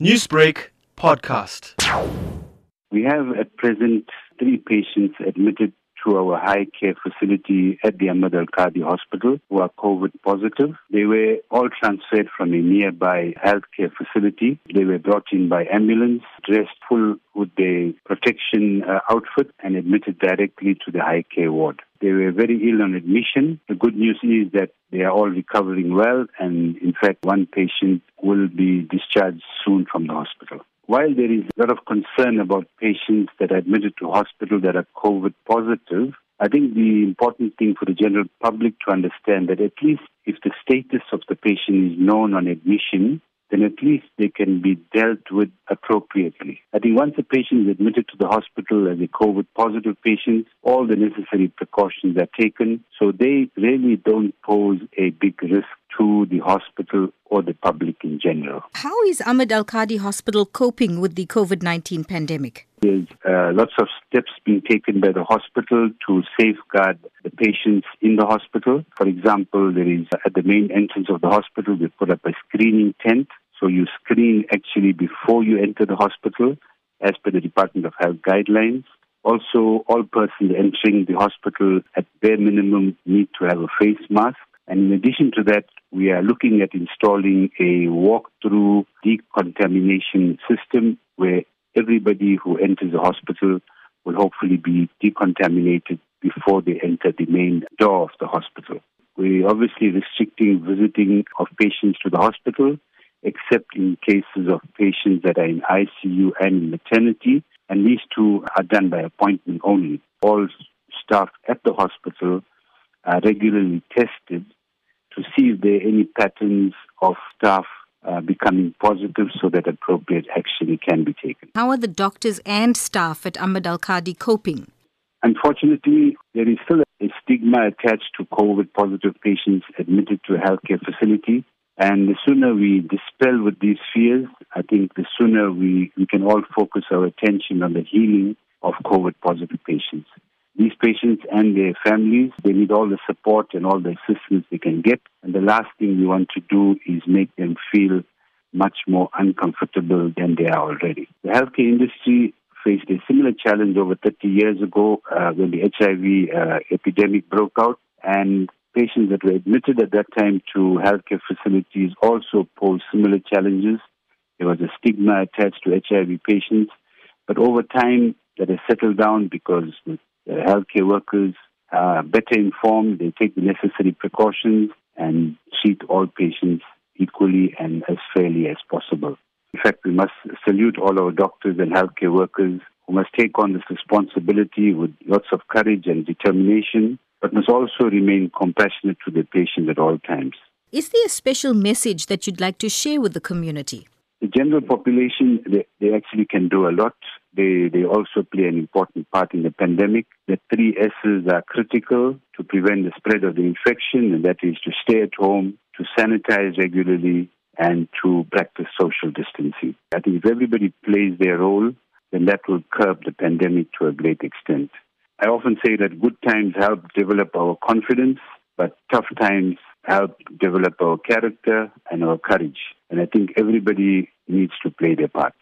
Newsbreak podcast. We have at present three patients admitted to our high care facility at the Ahmed Al Kadi Hospital who are COVID positive. They were all transferred from a nearby healthcare facility. They were brought in by ambulance, dressed full with their protection uh, outfit, and admitted directly to the high care ward. They were very ill on admission. The good news is that they are all recovering well, and in fact, one patient will be discharged soon from the hospital. While there is a lot of concern about patients that are admitted to hospital that are COVID positive, I think the important thing for the general public to understand that at least if the status of the patient is known on admission, then at least they can be dealt with appropriately. I think once a patient is admitted to the hospital as a COVID positive patient, all the necessary precautions are taken so they really don't pose a big risk to the hospital or the public in general. How is Ahmed Al Kadi Hospital coping with the COVID 19 pandemic? There's uh, lots of steps being taken by the hospital to safeguard the patients in the hospital. For example, there is at the main entrance of the hospital, we put up a screening tent. So you screen actually before you enter the hospital as per the Department of Health guidelines. Also, all persons entering the hospital at bare minimum need to have a face mask. And in addition to that, we are looking at installing a walk-through decontamination system where everybody who enters the hospital will hopefully be decontaminated before they enter the main door of the hospital. We're obviously restricting visiting of patients to the hospital, except in cases of patients that are in ICU and in maternity, and these two are done by appointment only. All staff at the hospital are regularly tested to see if there are any patterns of staff uh, becoming positive so that appropriate action can be taken. How are the doctors and staff at Ahmed Al Kadi coping? Unfortunately, there is still a stigma attached to COVID positive patients admitted to a healthcare facility. And the sooner we dispel with these fears, I think the sooner we, we can all focus our attention on the healing of COVID positive patients. These patients and their families, they need all the support and all the assistance they can get. And the last thing we want to do is make them feel much more uncomfortable than they are already. The healthcare industry faced a similar challenge over 30 years ago uh, when the HIV uh, epidemic broke out, and patients that were admitted at that time to healthcare facilities also posed similar challenges. There was a stigma attached to HIV patients, but over time that has settled down because the healthcare workers are better informed, they take the necessary precautions and treat all patients equally and as fairly as possible. In fact, we must salute all our doctors and healthcare workers who must take on this responsibility with lots of courage and determination, but must also remain compassionate to the patient at all times. Is there a special message that you'd like to share with the community? The general population, they, they actually can do a lot. They, they also play an important part in the pandemic. The three S's are critical to prevent the spread of the infection, and that is to stay at home, to sanitize regularly, and to practice social distancing. I think if everybody plays their role, then that will curb the pandemic to a great extent. I often say that good times help develop our confidence, but tough times help develop our character and our courage. And I think everybody needs to play their part.